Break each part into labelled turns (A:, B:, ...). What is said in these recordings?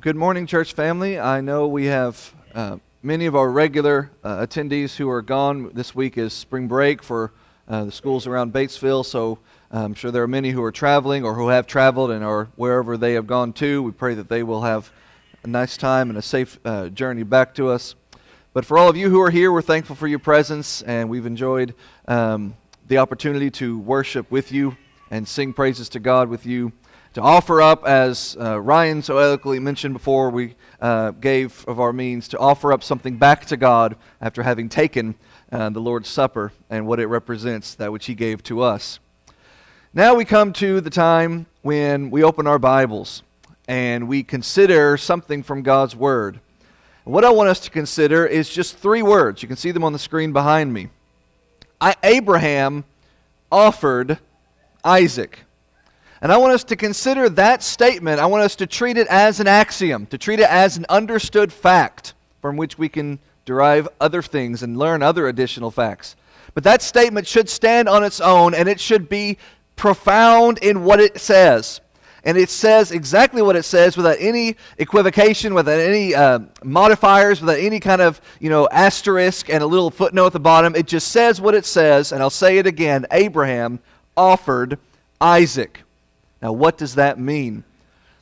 A: Good morning, church family. I know we have uh, many of our regular uh, attendees who are gone. This week is spring break for uh, the schools around Batesville, so uh, I'm sure there are many who are traveling or who have traveled and are wherever they have gone to. We pray that they will have a nice time and a safe uh, journey back to us. But for all of you who are here, we're thankful for your presence, and we've enjoyed um, the opportunity to worship with you and sing praises to God with you to offer up, as uh, Ryan so eloquently mentioned before we uh, gave of our means, to offer up something back to God after having taken uh, the Lord's Supper and what it represents, that which He gave to us. Now we come to the time when we open our Bibles and we consider something from God's Word. What I want us to consider is just three words. You can see them on the screen behind me. I, Abraham offered Isaac. And I want us to consider that statement, I want us to treat it as an axiom, to treat it as an understood fact from which we can derive other things and learn other additional facts. But that statement should stand on its own and it should be profound in what it says. And it says exactly what it says without any equivocation, without any uh, modifiers, without any kind of, you know, asterisk and a little footnote at the bottom. It just says what it says, and I'll say it again Abraham offered Isaac. Now, what does that mean?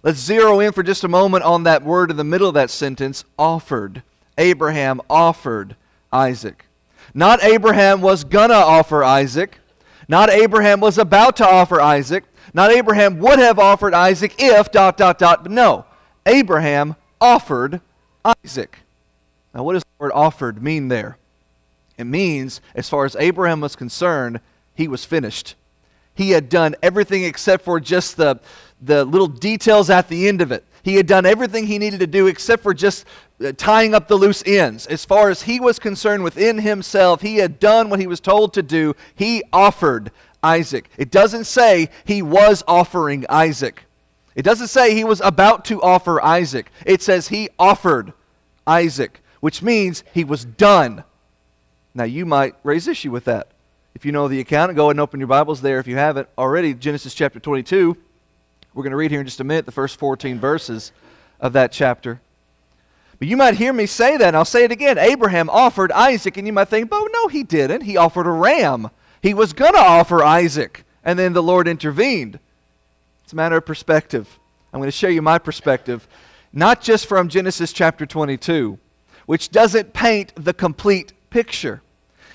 A: Let's zero in for just a moment on that word in the middle of that sentence offered. Abraham offered Isaac. Not Abraham was gonna offer Isaac. Not Abraham was about to offer Isaac. Not Abraham would have offered Isaac if dot dot dot. But no, Abraham offered Isaac. Now, what does the word offered mean there? It means, as far as Abraham was concerned, he was finished he had done everything except for just the, the little details at the end of it. He had done everything he needed to do except for just uh, tying up the loose ends. As far as he was concerned within himself, he had done what he was told to do. He offered Isaac. It doesn't say he was offering Isaac. It doesn't say he was about to offer Isaac. It says he offered Isaac, which means he was done. Now, you might raise issue with that. If you know the account, go ahead and open your Bibles there if you haven't already. Genesis chapter 22. We're going to read here in just a minute the first 14 verses of that chapter. But you might hear me say that, and I'll say it again. Abraham offered Isaac, and you might think, oh, no, he didn't. He offered a ram. He was going to offer Isaac, and then the Lord intervened. It's a matter of perspective. I'm going to show you my perspective, not just from Genesis chapter 22, which doesn't paint the complete picture.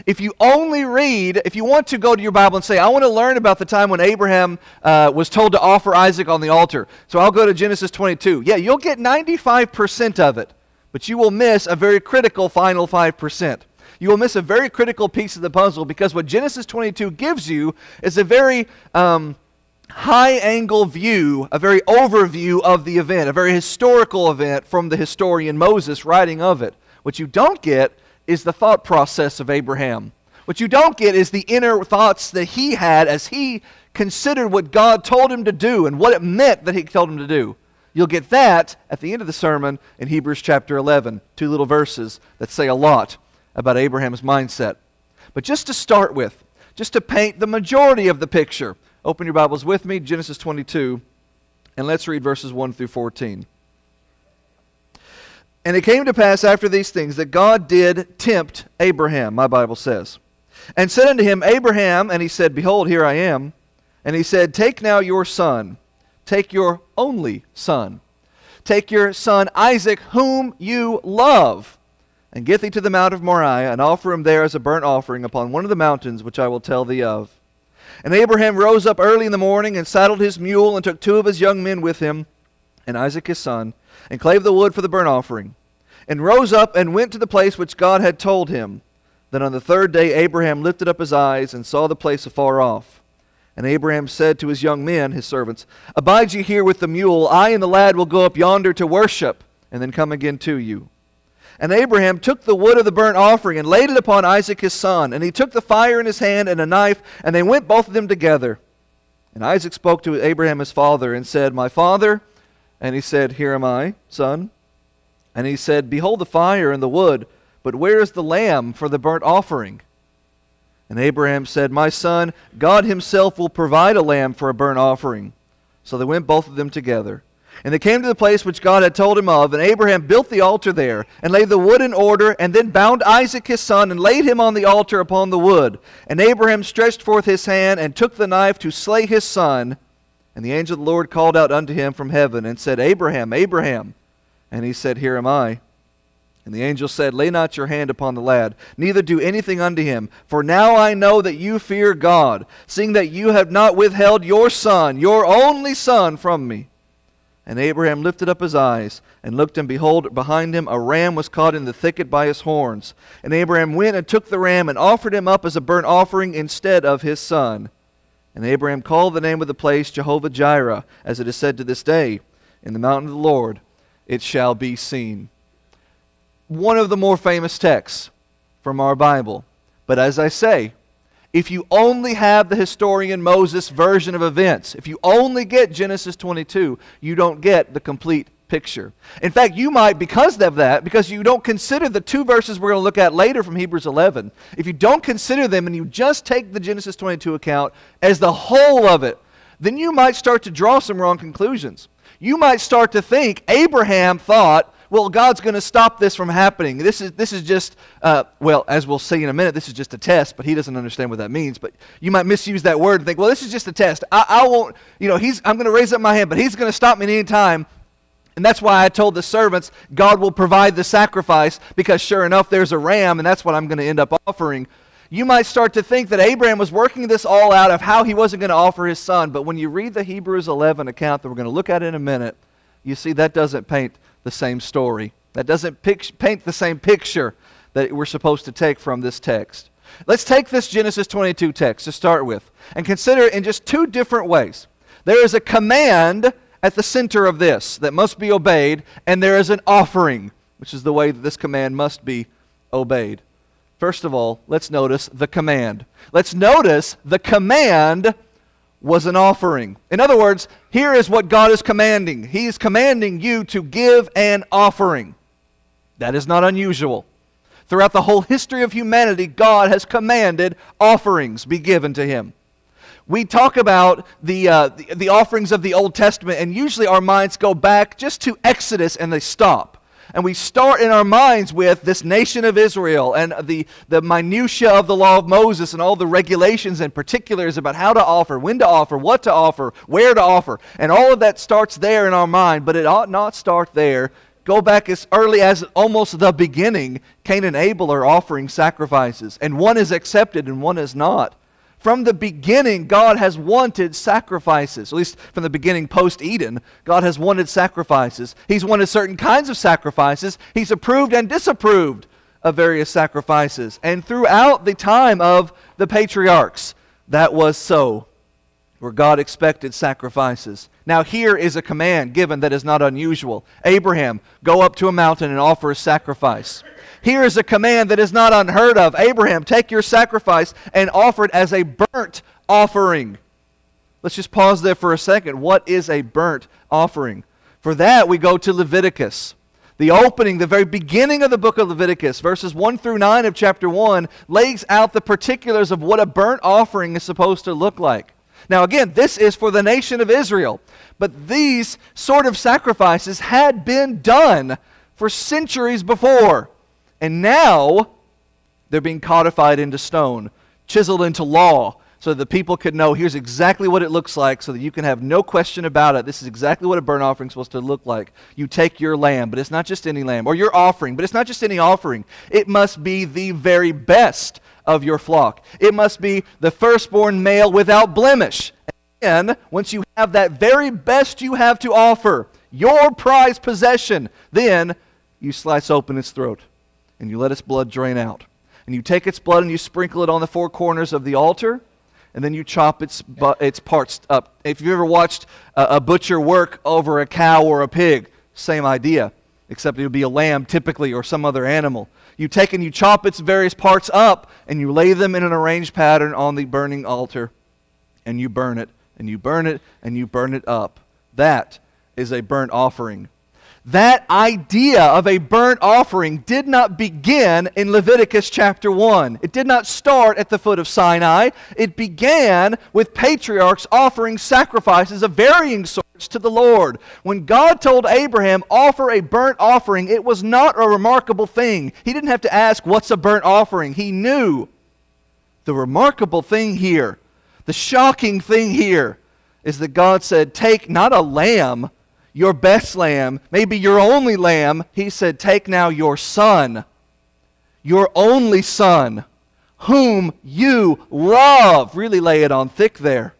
A: If you only read, if you want to go to your Bible and say, I want to learn about the time when Abraham uh, was told to offer Isaac on the altar, so I'll go to Genesis 22. Yeah, you'll get 95% of it, but you will miss a very critical final 5%. You will miss a very critical piece of the puzzle because what Genesis 22 gives you is a very um, high angle view, a very overview of the event, a very historical event from the historian Moses writing of it. What you don't get is the thought process of Abraham. What you don't get is the inner thoughts that he had as he considered what God told him to do and what it meant that he told him to do. You'll get that at the end of the sermon in Hebrews chapter 11, two little verses that say a lot about Abraham's mindset. But just to start with, just to paint the majority of the picture, open your Bibles with me, Genesis 22, and let's read verses 1 through 14. And it came to pass after these things that God did tempt Abraham, my Bible says, and said unto him, Abraham, and he said, Behold, here I am. And he said, Take now your son, take your only son, take your son Isaac, whom you love, and get thee to the mount of Moriah, and offer him there as a burnt offering upon one of the mountains which I will tell thee of. And Abraham rose up early in the morning, and saddled his mule, and took two of his young men with him, and Isaac his son and clave the wood for the burnt offering, and rose up and went to the place which God had told him. Then on the third day Abraham lifted up his eyes and saw the place afar off. And Abraham said to his young men, his servants, Abide ye here with the mule, I and the lad will go up yonder to worship, and then come again to you. And Abraham took the wood of the burnt offering and laid it upon Isaac his son. And he took the fire in his hand and a knife, and they went both of them together. And Isaac spoke to Abraham his father and said, My father. And he said, Here am I, son. And he said, Behold the fire and the wood, but where is the lamb for the burnt offering? And Abraham said, My son, God himself will provide a lamb for a burnt offering. So they went both of them together. And they came to the place which God had told him of, and Abraham built the altar there, and laid the wood in order, and then bound Isaac his son, and laid him on the altar upon the wood. And Abraham stretched forth his hand, and took the knife to slay his son. And the angel of the Lord called out unto him from heaven, and said, Abraham, Abraham. And he said, Here am I. And the angel said, Lay not your hand upon the lad, neither do anything unto him. For now I know that you fear God, seeing that you have not withheld your son, your only son, from me. And Abraham lifted up his eyes and looked, and behold, behind him a ram was caught in the thicket by his horns. And Abraham went and took the ram and offered him up as a burnt offering instead of his son. And Abraham called the name of the place Jehovah Jireh, as it is said to this day, In the mountain of the Lord it shall be seen. One of the more famous texts from our Bible. But as I say, if you only have the historian Moses version of events, if you only get Genesis 22, you don't get the complete picture. In fact, you might, because of that, because you don't consider the two verses we're going to look at later from Hebrews 11, if you don't consider them and you just take the Genesis 22 account as the whole of it, then you might start to draw some wrong conclusions. You might start to think Abraham thought well, God's going to stop this from happening. This is, this is just, uh, well, as we'll see in a minute, this is just a test, but he doesn't understand what that means. But you might misuse that word and think, well, this is just a test. I, I won't, you know, he's, I'm going to raise up my hand, but he's going to stop me at any time. And that's why I told the servants, God will provide the sacrifice, because sure enough, there's a ram, and that's what I'm going to end up offering. You might start to think that Abraham was working this all out of how he wasn't going to offer his son. But when you read the Hebrews 11 account that we're going to look at in a minute, you see that doesn't paint the same story. That doesn't paint the same picture that we're supposed to take from this text. Let's take this Genesis 22 text to start with and consider it in just two different ways. There is a command at the center of this that must be obeyed, and there is an offering, which is the way that this command must be obeyed. First of all, let's notice the command. Let's notice the command was an offering. In other words, here is what God is commanding. He is commanding you to give an offering. That is not unusual. Throughout the whole history of humanity, God has commanded offerings be given to Him. We talk about the, uh, the, the offerings of the Old Testament, and usually our minds go back just to Exodus and they stop and we start in our minds with this nation of Israel and the, the minutiae of the law of Moses and all the regulations and particulars about how to offer, when to offer, what to offer, where to offer. And all of that starts there in our mind, but it ought not start there. Go back as early as almost the beginning. Cain and Abel are offering sacrifices, and one is accepted and one is not. From the beginning, God has wanted sacrifices. At least from the beginning, post Eden, God has wanted sacrifices. He's wanted certain kinds of sacrifices. He's approved and disapproved of various sacrifices. And throughout the time of the patriarchs, that was so, where God expected sacrifices. Now, here is a command given that is not unusual Abraham, go up to a mountain and offer a sacrifice. Here is a command that is not unheard of Abraham, take your sacrifice and offer it as a burnt offering. Let's just pause there for a second. What is a burnt offering? For that, we go to Leviticus. The opening, the very beginning of the book of Leviticus, verses 1 through 9 of chapter 1, lays out the particulars of what a burnt offering is supposed to look like. Now, again, this is for the nation of Israel, but these sort of sacrifices had been done for centuries before. And now they're being codified into stone, chiseled into law, so that the people could know here's exactly what it looks like, so that you can have no question about it. This is exactly what a burnt offering is supposed to look like. You take your lamb, but it's not just any lamb, or your offering, but it's not just any offering. It must be the very best of your flock. It must be the firstborn male without blemish. And then once you have that very best you have to offer, your prized possession, then you slice open its throat and you let its blood drain out. And you take its blood and you sprinkle it on the four corners of the altar, and then you chop its, its parts up. If you've ever watched a, a butcher work over a cow or a pig, same idea, except it would be a lamb typically or some other animal. You take and you chop its various parts up, and you lay them in an arranged pattern on the burning altar, and you burn it, and you burn it, and you burn it up. That is a burnt offering. That idea of a burnt offering did not begin in Leviticus chapter 1. It did not start at the foot of Sinai. It began with patriarchs offering sacrifices of varying sorts to the Lord. When God told Abraham, offer a burnt offering, it was not a remarkable thing. He didn't have to ask, what's a burnt offering? He knew. The remarkable thing here, the shocking thing here, is that God said, take not a lamb your best lamb, maybe your only lamb, he said, Take now your son, your only son, whom you love. Really lay it on thick there.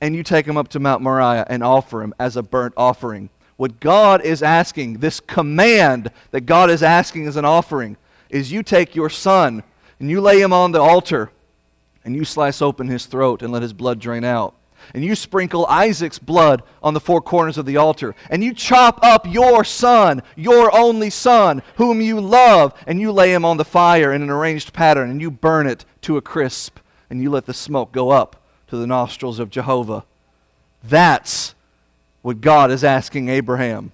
A: And you take him up to Mount Moriah and offer him as a burnt offering. What God is asking, this command that God is asking as an offering, is you take your son and you lay him on the altar and you slice open his throat and let his blood drain out and you sprinkle Isaac's blood on the four corners of the altar, and you chop up your son, your only son, whom you love, and you lay him on the fire in an arranged pattern, and you burn it to a crisp, and you let the smoke go up to the nostrils of Jehovah. That's what God is asking Abraham.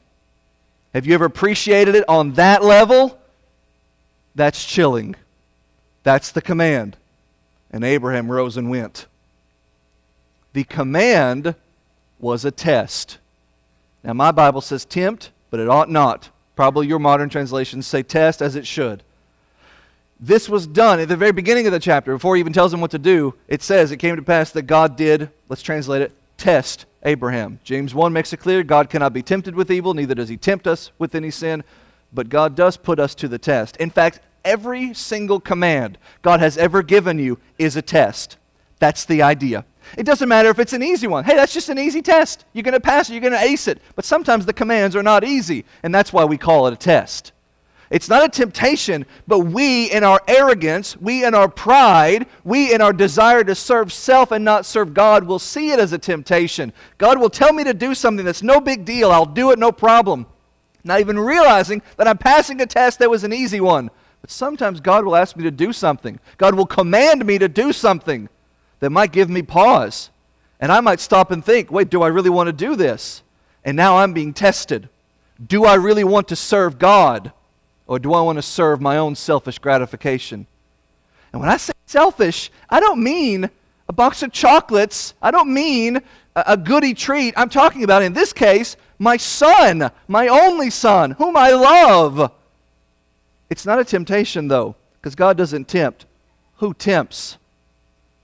A: Have you ever appreciated it on that level? That's chilling. That's the command. And Abraham rose and went. The command was a test. Now, my Bible says tempt, but it ought not. Probably your modern translations say test as it should. This was done at the very beginning of the chapter. Before he even tells him what to do, it says it came to pass that God did, let's translate it, test Abraham. James 1 makes it clear God cannot be tempted with evil, neither does he tempt us with any sin, but God does put us to the test. In fact, every single command God has ever given you is a test. That's the idea. It doesn't matter if it's an easy one. Hey, that's just an easy test. You're going to pass it, you're going to ace it. But sometimes the commands are not easy, and that's why we call it a test. It's not a temptation, but we in our arrogance, we in our pride, we in our desire to serve self and not serve God will see it as a temptation. God will tell me to do something that's no big deal. I'll do it, no problem. Not even realizing that I'm passing a test that was an easy one. But sometimes God will ask me to do something. God will command me to do something that might give me pause. And I might stop and think, wait, do I really want to do this? And now I'm being tested. Do I really want to serve God? Or do I want to serve my own selfish gratification? And when I say selfish, I don't mean a box of chocolates. I don't mean a, goody treat. I'm talking about, in this case, my son, my only son, whom I love. It's not a temptation, though, because God doesn't tempt. Who tempts?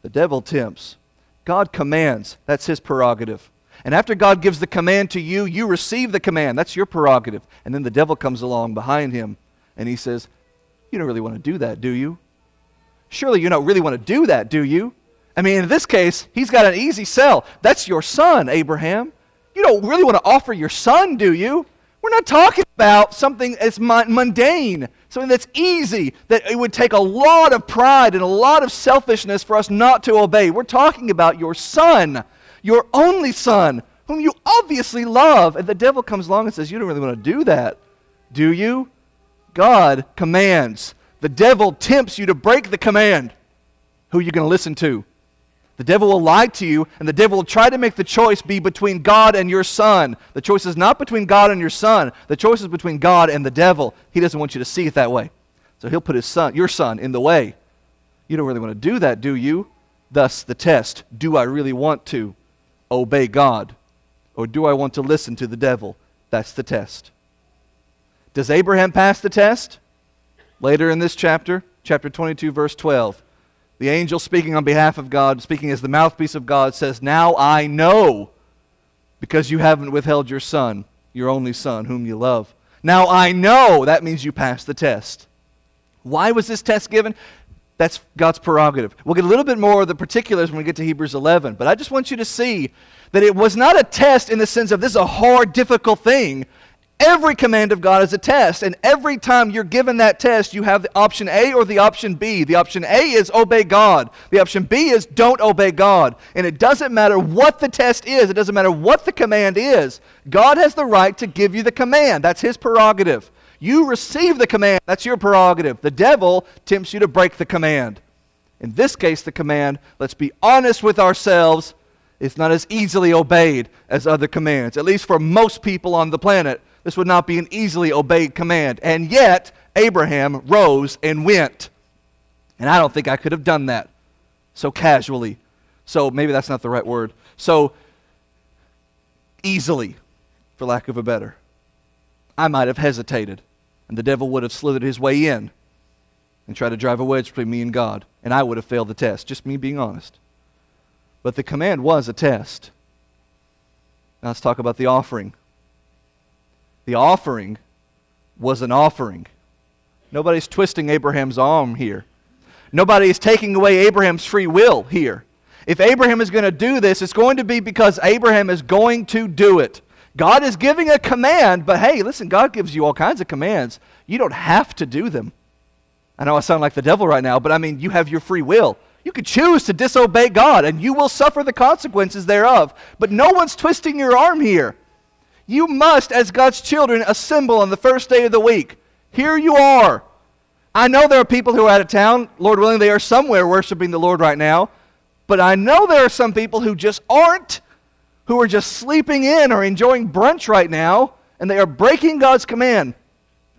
A: The devil tempts. God commands. That's his prerogative. And after God gives the command to you, you receive the command. That's your prerogative. And then the devil comes along behind him and he says, You don't really want to do that, do you? Surely you don't really want to do that, do you? I mean, in this case, he's got an easy sell. That's your son, Abraham. You don't really want to offer your son, do you? We're not talking about something as mundane, something that's easy, that it would take a lot of pride and a lot of selfishness for us not to obey. We're talking about your son, your only son, whom you obviously love. And the devil comes along and says, You don't really want to do that, do you? God commands. The devil tempts you to break the command. Who are you going to listen to? The devil will lie to you, and the devil will try to make the choice be between God and your son. The choice is not between God and your son. The choice is between God and the devil. He doesn't want you to see it that way. So he'll put his son, your son, in the way. You don't really want to do that, do you? Thus, the test do I really want to obey God? Or do I want to listen to the devil? That's the test. Does Abraham pass the test? Later in this chapter, chapter 22, verse 12. The angel speaking on behalf of God, speaking as the mouthpiece of God, says, Now I know because you haven't withheld your son, your only son, whom you love. Now I know. That means you passed the test. Why was this test given? That's God's prerogative. We'll get a little bit more of the particulars when we get to Hebrews 11, but I just want you to see that it was not a test in the sense of this is a hard, difficult thing. Every command of God is a test, and every time you're given that test, you have the option A or the option B. The option A is obey God. The option B is don't obey God. And it doesn't matter what the test is, it doesn't matter what the command is. God has the right to give you the command. That's his prerogative. You receive the command, that's your prerogative. The devil tempts you to break the command. In this case, the command, let's be honest with ourselves, is not as easily obeyed as other commands. At least for most people on the planet, This would not be an easily obeyed command. And yet, Abraham rose and went. And I don't think I could have done that so casually. So maybe that's not the right word. So easily, for lack of a better. I might have hesitated, and the devil would have slithered his way in and tried to drive a wedge between me and God, and I would have failed the test. Just me being honest. But the command was a test. Now let's talk about the offering. The offering was an offering. Nobody's twisting Abraham's arm here. Nobody is taking away Abraham's free will here. If Abraham is going to do this, it's going to be because Abraham is going to do it. God is giving a command, but hey, listen, God gives you all kinds of commands. You don't have to do them. I know I sound like the devil right now, but I mean, you have your free will. You could choose to disobey God, and you will suffer the consequences thereof. But no one's twisting your arm here. You must, as God's children, assemble on the first day of the week. Here you are. I know there are people who are out of town. Lord willing, they are somewhere worshiping the Lord right now. But I know there are some people who just aren't, who are just sleeping in or enjoying brunch right now, and they are breaking God's command.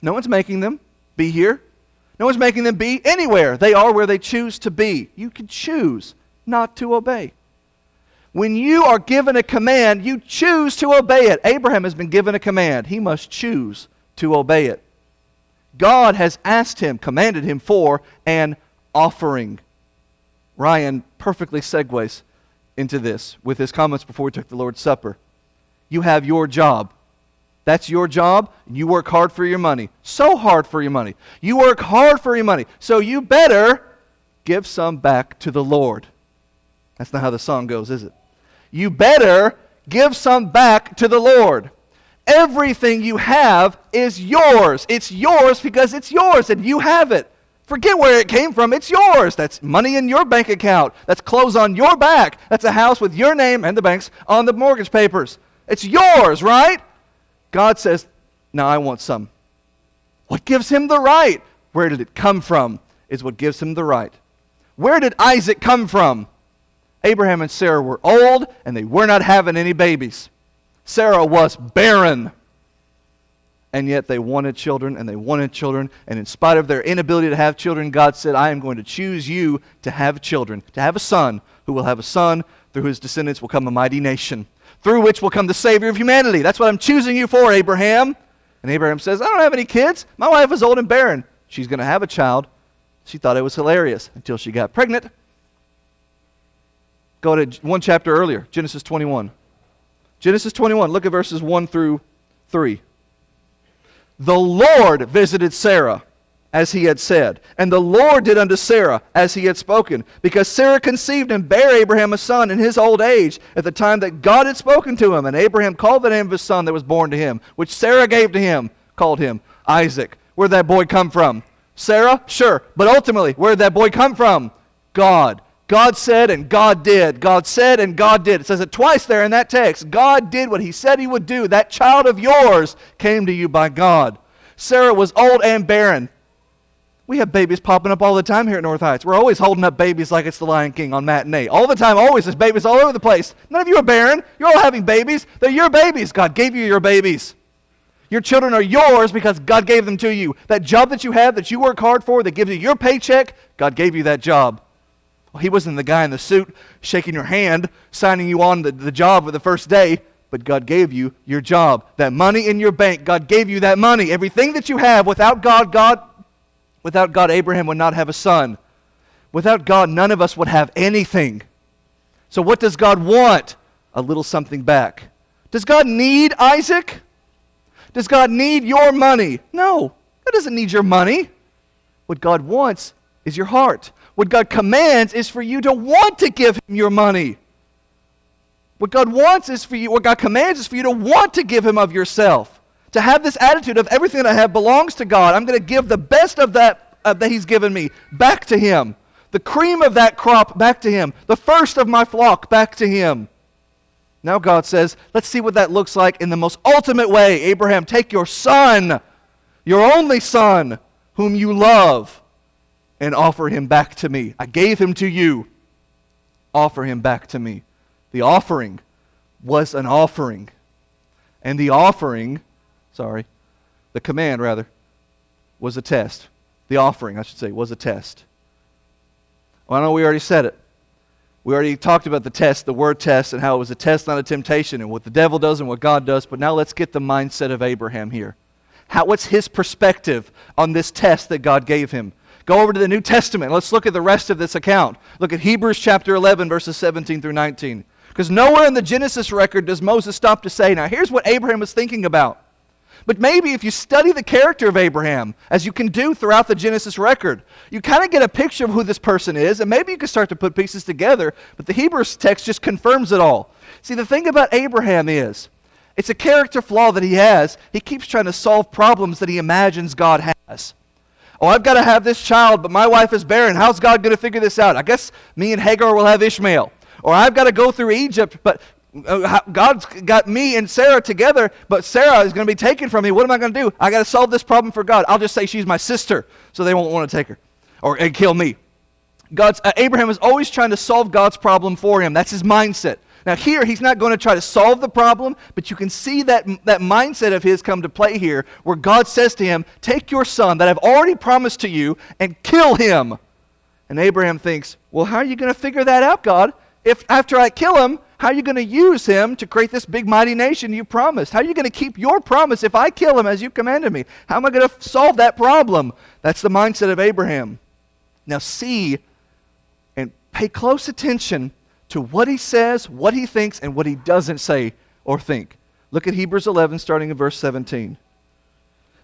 A: No one's making them be here. No one's making them be anywhere. They are where they choose to be. You can choose not to obey. When you are given a command, you choose to obey it. Abraham has been given a command. He must choose to obey it. God has asked him, commanded him for an offering. Ryan perfectly segues into this with his comments before he took the Lord's Supper. You have your job. That's your job. You work hard for your money. So hard for your money. You work hard for your money. So you better give some back to the Lord. That's not how the song goes, is it? You better give some back to the Lord. Everything you have is yours. It's yours because it's yours and you have it. Forget where it came from. It's yours. That's money in your bank account. That's clothes on your back. That's a house with your name and the bank's on the mortgage papers. It's yours, right? God says, Now I want some. What gives him the right? Where did it come from? Is what gives him the right. Where did Isaac come from? Abraham and Sarah were old and they were not having any babies. Sarah was barren. And yet they wanted children and they wanted children. And in spite of their inability to have children, God said, I am going to choose you to have children, to have a son who will have a son through whose descendants will come a mighty nation, through which will come the Savior of humanity. That's what I'm choosing you for, Abraham. And Abraham says, I don't have any kids. My wife is old and barren. She's going to have a child. She thought it was hilarious until she got pregnant. Go to one chapter earlier, Genesis 21. Genesis 21, look at verses 1 through 3. The Lord visited Sarah as he had said, and the Lord did unto Sarah as he had spoken, because Sarah conceived and bare Abraham a son in his old age at the time that God had spoken to him. And Abraham called the name of his son that was born to him, which Sarah gave to him, called him Isaac. Where'd that boy come from? Sarah? Sure. But ultimately, where'd that boy come from? God. God said and God did. God said and God did. It says it twice there in that text. God did what he said he would do. That child of yours came to you by God. Sarah was old and barren. We have babies popping up all the time here at North Heights. We're always holding up babies like it's the Lion King on matinee. All the time, always. There's babies all over the place. None of you are barren. You're all having babies. They're your babies. God gave you your babies. Your children are yours because God gave them to you. That job that you have, that you work hard for, that gives you your paycheck, God gave you that job. Well, he wasn't the guy in the suit shaking your hand, signing you on the, the job for the first day, but God gave you your job. That money in your bank, God gave you that money. Everything that you have, without God, God, without God, Abraham would not have a son. Without God, none of us would have anything. So, what does God want? A little something back. Does God need Isaac? Does God need your money? No, God doesn't need your money. What God wants is your heart. What God commands is for you to want to give Him your money. What God wants is for you, what God commands is for you to want to give Him of yourself. To have this attitude of everything that I have belongs to God. I'm going to give the best of that uh, that He's given me back to Him. The cream of that crop back to Him. The first of my flock back to Him. Now God says, let's see what that looks like in the most ultimate way. Abraham, take your son, your only son, whom you love and offer him back to me. I gave him to you. Offer him back to me. The offering was an offering. And the offering sorry, the command, rather, was a test. The offering, I should say, was a test. Well, I know we already said it. We already talked about the test, the word test, and how it was a test, not a temptation, and what the devil does and what God does. But now let's get the mindset of Abraham here. How, what's his perspective on this test that God gave him? Go over to the New Testament. Let's look at the rest of this account. Look at Hebrews chapter 11, verses 17 through 19. Because nowhere in the Genesis record does Moses stop to say, now here's what Abraham was thinking about. But maybe if you study the character of Abraham, as you can do throughout the Genesis record, you kind of get a picture of who this person is, and maybe you can start to put pieces together, but the Hebrews text just confirms it all. See, the thing about Abraham is, it's a character flaw that he has. He keeps trying to solve problems that he imagines God has. Oh, I've got to have this child, but my wife is barren. How's God going to figure this out? I guess me and Hagar will have Ishmael. Or I've got to go through Egypt, but uh, God's got me and Sarah together, but Sarah is going to be taken from me. What am I going to do? I got to solve this problem for God. I'll just say she's my sister, so they won't want to take her or kill me. God's uh, Abraham is always trying to solve God's problem for him. That's his mindset. Now here he's not going to try to solve the problem, but you can see that that mindset of his come to play here, where God says to him, "Take your son that I've already promised to you and kill him." And Abraham thinks, "Well, how are you going to figure that out, God? If after I kill him, how are you going to use him to create this big, mighty nation you promised? How are you going to keep your promise if I kill him as you commanded me? How am I going to solve that problem? That's the mindset of Abraham. Now, see and pay close attention to what he says, what he thinks, and what he doesn't say or think. Look at Hebrews 11, starting in verse 17.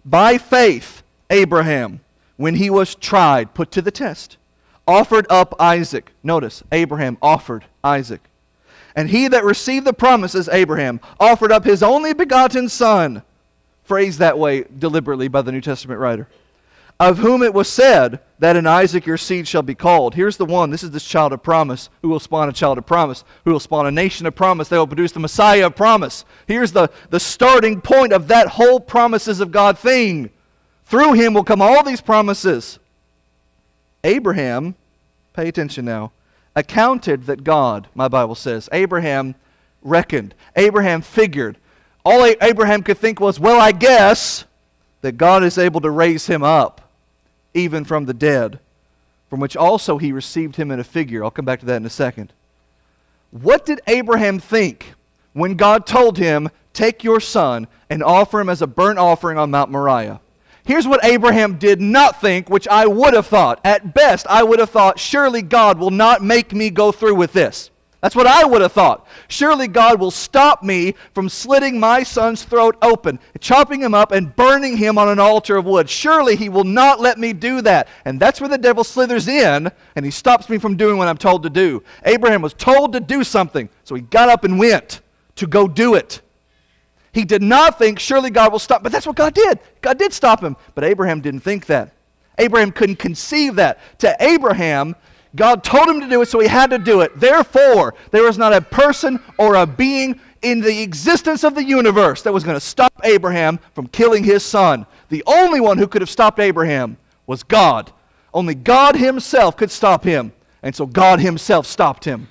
A: By faith, Abraham, when he was tried, put to the test, offered up Isaac. Notice, Abraham offered Isaac. And he that received the promises, Abraham, offered up his only begotten son, phrased that way deliberately by the New Testament writer, of whom it was said that in Isaac your seed shall be called. Here's the one. This is this child of promise, who will spawn a child of promise, who will spawn a nation of promise. They will produce the Messiah of promise. Here's the, the starting point of that whole promises of God thing. Through him will come all these promises. Abraham, pay attention now, accounted that God, my Bible says, Abraham reckoned, Abraham figured. All Abraham could think was, well, I guess that God is able to raise him up, even from the dead, from which also he received him in a figure. I'll come back to that in a second. What did Abraham think when God told him, Take your son and offer him as a burnt offering on Mount Moriah? Here's what Abraham did not think, which I would have thought. At best, I would have thought, surely God will not make me go through with this. That's what I would have thought. Surely God will stop me from slitting my son's throat open, chopping him up, and burning him on an altar of wood. Surely he will not let me do that. And that's where the devil slithers in, and he stops me from doing what I'm told to do. Abraham was told to do something, so he got up and went to go do it. He did not think, surely God will stop. But that's what God did. God did stop him. But Abraham didn't think that. Abraham couldn't conceive that. To Abraham, God told him to do it, so he had to do it. Therefore, there was not a person or a being in the existence of the universe that was going to stop Abraham from killing his son. The only one who could have stopped Abraham was God. Only God himself could stop him. And so God himself stopped him.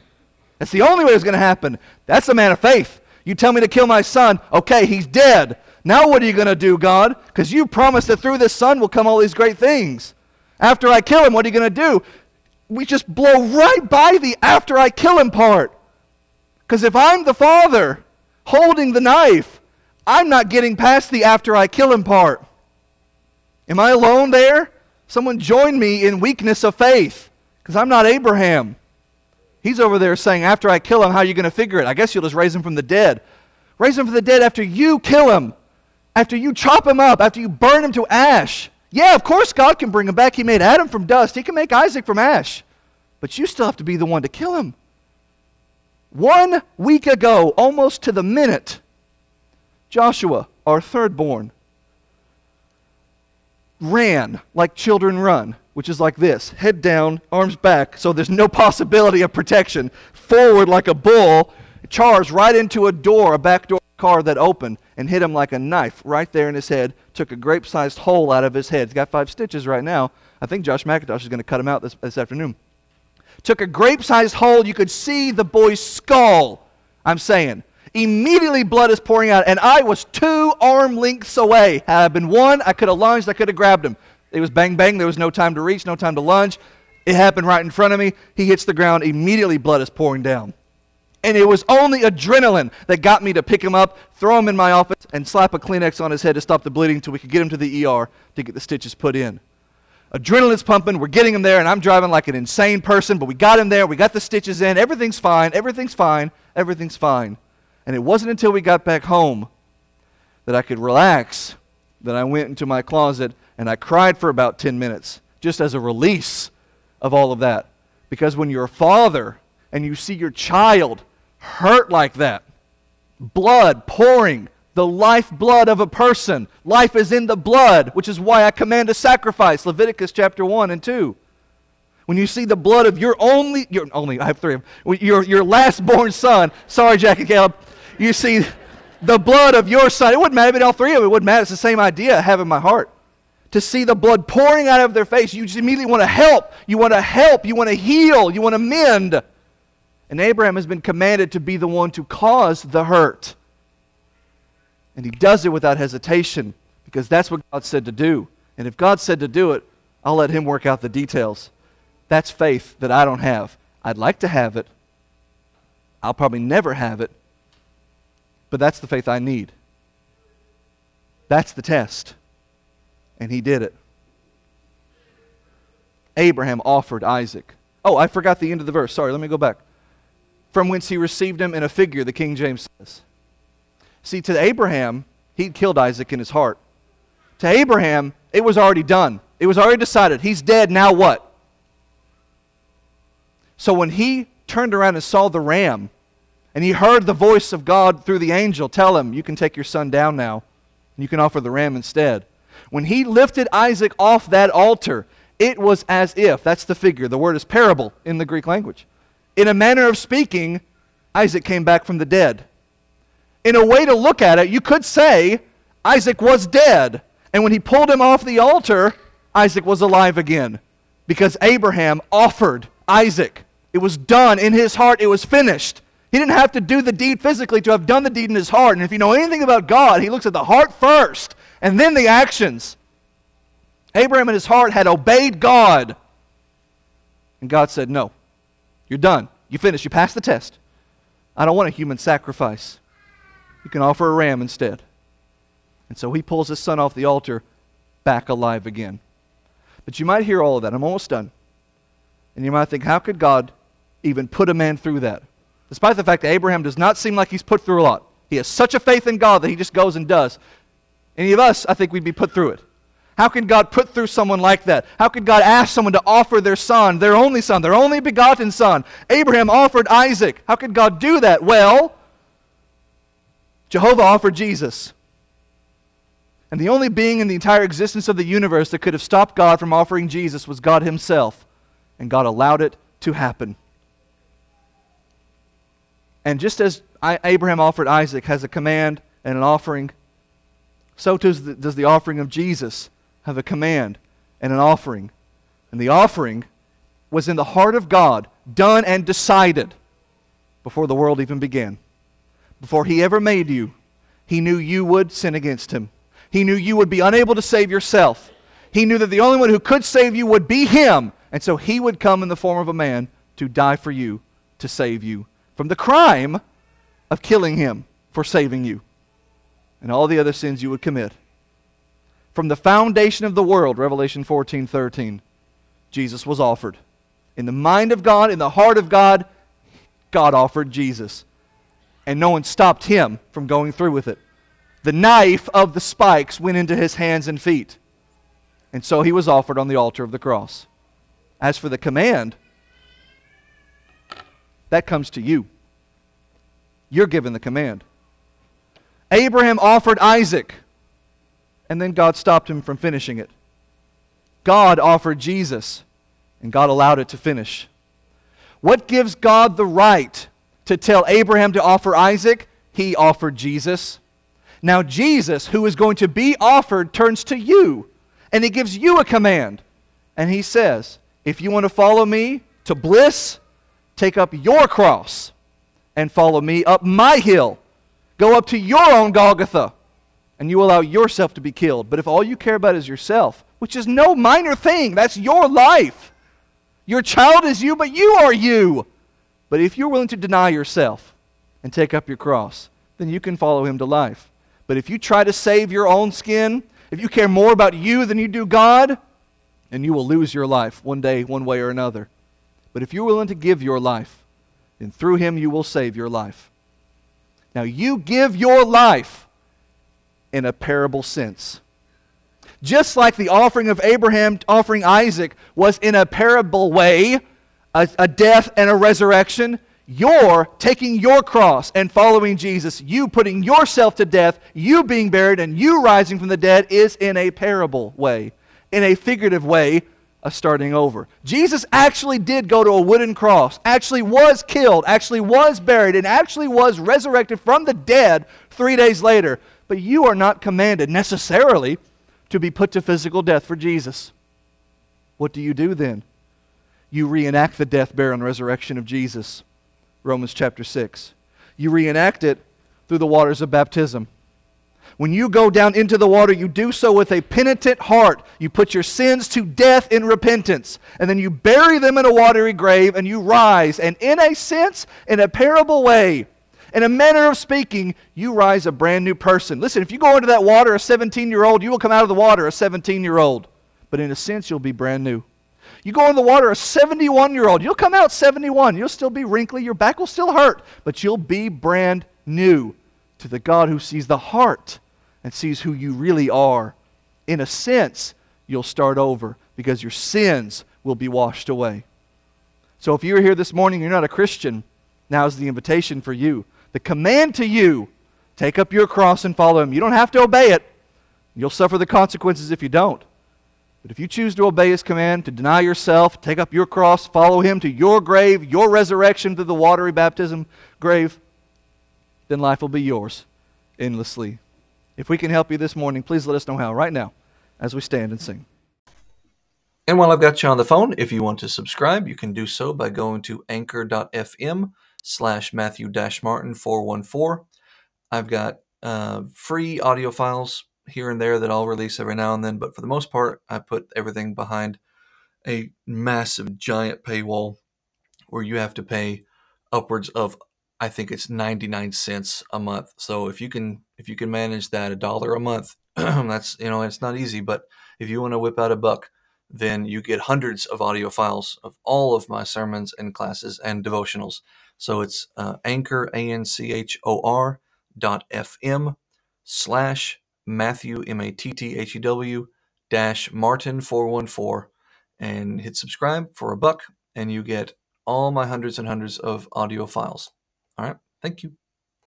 A: That's the only way it was going to happen. That's a man of faith. You tell me to kill my son. Okay, he's dead. Now what are you going to do, God? Because you promised that through this son will come all these great things. After I kill him, what are you going to do? We just blow right by the after I kill him part. Because if I'm the father holding the knife, I'm not getting past the after I kill him part. Am I alone there? Someone join me in weakness of faith. Because I'm not Abraham. He's over there saying, After I kill him, how are you going to figure it? I guess you'll just raise him from the dead. Raise him from the dead after you kill him, after you chop him up, after you burn him to ash. Yeah, of course God can bring him back. He made Adam from dust, He can make Isaac from ash. But you still have to be the one to kill him. One week ago, almost to the minute, Joshua, our third born, ran like children run which is like this head down, arms back, so there's no possibility of protection, forward like a bull, charged right into a door, a back door car that opened, and hit him like a knife right there in his head, took a grape sized hole out of his head. He's got five stitches right now. I think Josh McIntosh is going to cut him out this, this afternoon. Took a grape sized hole, you could see the boy's skull. I'm saying. Immediately, blood is pouring out, and I was two arm lengths away. Had I been one, I could have lunged, I could have grabbed him. It was bang bang. There was no time to reach, no time to lunge. It happened right in front of me. He hits the ground. Immediately, blood is pouring down. And it was only adrenaline that got me to pick him up, throw him in my office, and slap a Kleenex on his head to stop the bleeding until we could get him to the ER to get the stitches put in. Adrenaline's pumping. We're getting him there, and I'm driving like an insane person, but we got him there. We got the stitches in. Everything's fine. Everything's fine. Everything's fine. And it wasn't until we got back home that I could relax that I went into my closet and I cried for about 10 minutes just as a release of all of that. Because when you're a father and you see your child hurt like that, blood pouring, the lifeblood of a person, life is in the blood, which is why I command a sacrifice, Leviticus chapter 1 and 2. When you see the blood of your only, your only, I have three of them, your, your last born son, sorry, Jack and Caleb, you see the blood of your son. It wouldn't matter if all three of them, it wouldn't matter. It's the same idea I have in my heart to see the blood pouring out of their face. You just immediately want to help. You want to help. You want to heal. You want to mend. And Abraham has been commanded to be the one to cause the hurt. And he does it without hesitation because that's what God said to do. And if God said to do it, I'll let him work out the details. That's faith that I don't have. I'd like to have it. I'll probably never have it. But that's the faith I need. That's the test. And he did it. Abraham offered Isaac. Oh, I forgot the end of the verse. Sorry, let me go back. From whence he received him in a figure, the King James says. See, to Abraham, he'd killed Isaac in his heart. To Abraham, it was already done. It was already decided. He's dead, now what? So when he turned around and saw the ram, and he heard the voice of God through the angel tell him, You can take your son down now, and you can offer the ram instead. When he lifted Isaac off that altar, it was as if, that's the figure, the word is parable in the Greek language. In a manner of speaking, Isaac came back from the dead. In a way to look at it, you could say Isaac was dead. And when he pulled him off the altar, Isaac was alive again because Abraham offered Isaac. It was done in his heart, it was finished. He didn't have to do the deed physically to have done the deed in his heart. And if you know anything about God, he looks at the heart first and then the actions. Abraham in his heart had obeyed God. And God said, No, you're done. You finished. You passed the test. I don't want a human sacrifice. You can offer a ram instead. And so he pulls his son off the altar back alive again. But you might hear all of that. I'm almost done. And you might think, how could God even put a man through that? Despite the fact that Abraham does not seem like he's put through a lot. He has such a faith in God that he just goes and does. Any of us, I think we'd be put through it. How can God put through someone like that? How could God ask someone to offer their son, their only son, their only begotten son? Abraham offered Isaac. How could God do that? Well, Jehovah offered Jesus. And the only being in the entire existence of the universe that could have stopped God from offering Jesus was God Himself. And God allowed it to happen. And just as Abraham offered Isaac has a command and an offering, so the, does the offering of Jesus have a command and an offering. And the offering was in the heart of God, done and decided before the world even began. Before He ever made you, He knew you would sin against Him. He knew you would be unable to save yourself. He knew that the only one who could save you would be Him. And so He would come in the form of a man to die for you, to save you from the crime of killing him for saving you and all the other sins you would commit. From the foundation of the world, Revelation 14 13, Jesus was offered. In the mind of God, in the heart of God, God offered Jesus. And no one stopped him from going through with it. The knife of the spikes went into his hands and feet. And so he was offered on the altar of the cross. As for the command, that comes to you. You're given the command. Abraham offered Isaac, and then God stopped him from finishing it. God offered Jesus, and God allowed it to finish. What gives God the right to tell Abraham to offer Isaac? He offered Jesus. Now, Jesus, who is going to be offered, turns to you, and he gives you a command. And he says, If you want to follow me to bliss, Take up your cross and follow me up my hill go up to your own Golgotha and you allow yourself to be killed. But if all you care about is yourself, which is no minor thing, that's your life. Your child is you, but you are you. But if you're willing to deny yourself and take up your cross, then you can follow him to life. But if you try to save your own skin, if you care more about you than you do God, then you will lose your life one day, one way or another. But if you're willing to give your life, then through him you will save your life. Now, you give your life in a parable sense. Just like the offering of Abraham offering Isaac was in a parable way, a, a death and a resurrection, you're taking your cross and following Jesus, you putting yourself to death, you being buried, and you rising from the dead is in a parable way, in a figurative way, a starting over. Jesus actually did go to a wooden cross, actually was killed, actually was buried, and actually was resurrected from the dead three days later. But you are not commanded necessarily to be put to physical death for Jesus. What do you do then? You reenact the death, burial, and resurrection of Jesus. Romans chapter 6. You reenact it through the waters of baptism. When you go down into the water, you do so with a penitent heart. You put your sins to death in repentance, and then you bury them in a watery grave, and you rise. And in a sense, in a parable way, in a manner of speaking, you rise a brand new person. Listen, if you go into that water, a 17 year old, you will come out of the water a 17 year old. But in a sense, you'll be brand new. You go in the water, a 71 year old, you'll come out 71. You'll still be wrinkly, your back will still hurt, but you'll be brand new to the God who sees the heart and sees who you really are. In a sense, you'll start over because your sins will be washed away. So if you're here this morning, and you're not a Christian, now's the invitation for you. The command to you take up your cross and follow him. You don't have to obey it, you'll suffer the consequences if you don't. But if you choose to obey his command, to deny yourself, take up your cross, follow him to your grave, your resurrection to the watery baptism grave, then life will be yours endlessly. If we can help you this morning, please let us know how right now as we stand and sing.
B: And while I've got you on the phone, if you want to subscribe, you can do so by going to anchor.fm slash Matthew dash Martin 414. I've got uh, free audio files here and there that I'll release every now and then, but for the most part, I put everything behind a massive giant paywall where you have to pay upwards of I think it's 99 cents a month. So if you can if you can manage that a dollar a month, that's you know, it's not easy, but if you want to whip out a buck, then you get hundreds of audio files of all of my sermons and classes and devotionals. So it's uh, anchor a n c h o r dot fm slash Matthew, M A T T H E W, dash Martin 414, and hit subscribe for a buck, and you get all my hundreds and hundreds of audio files. All right. Thank you.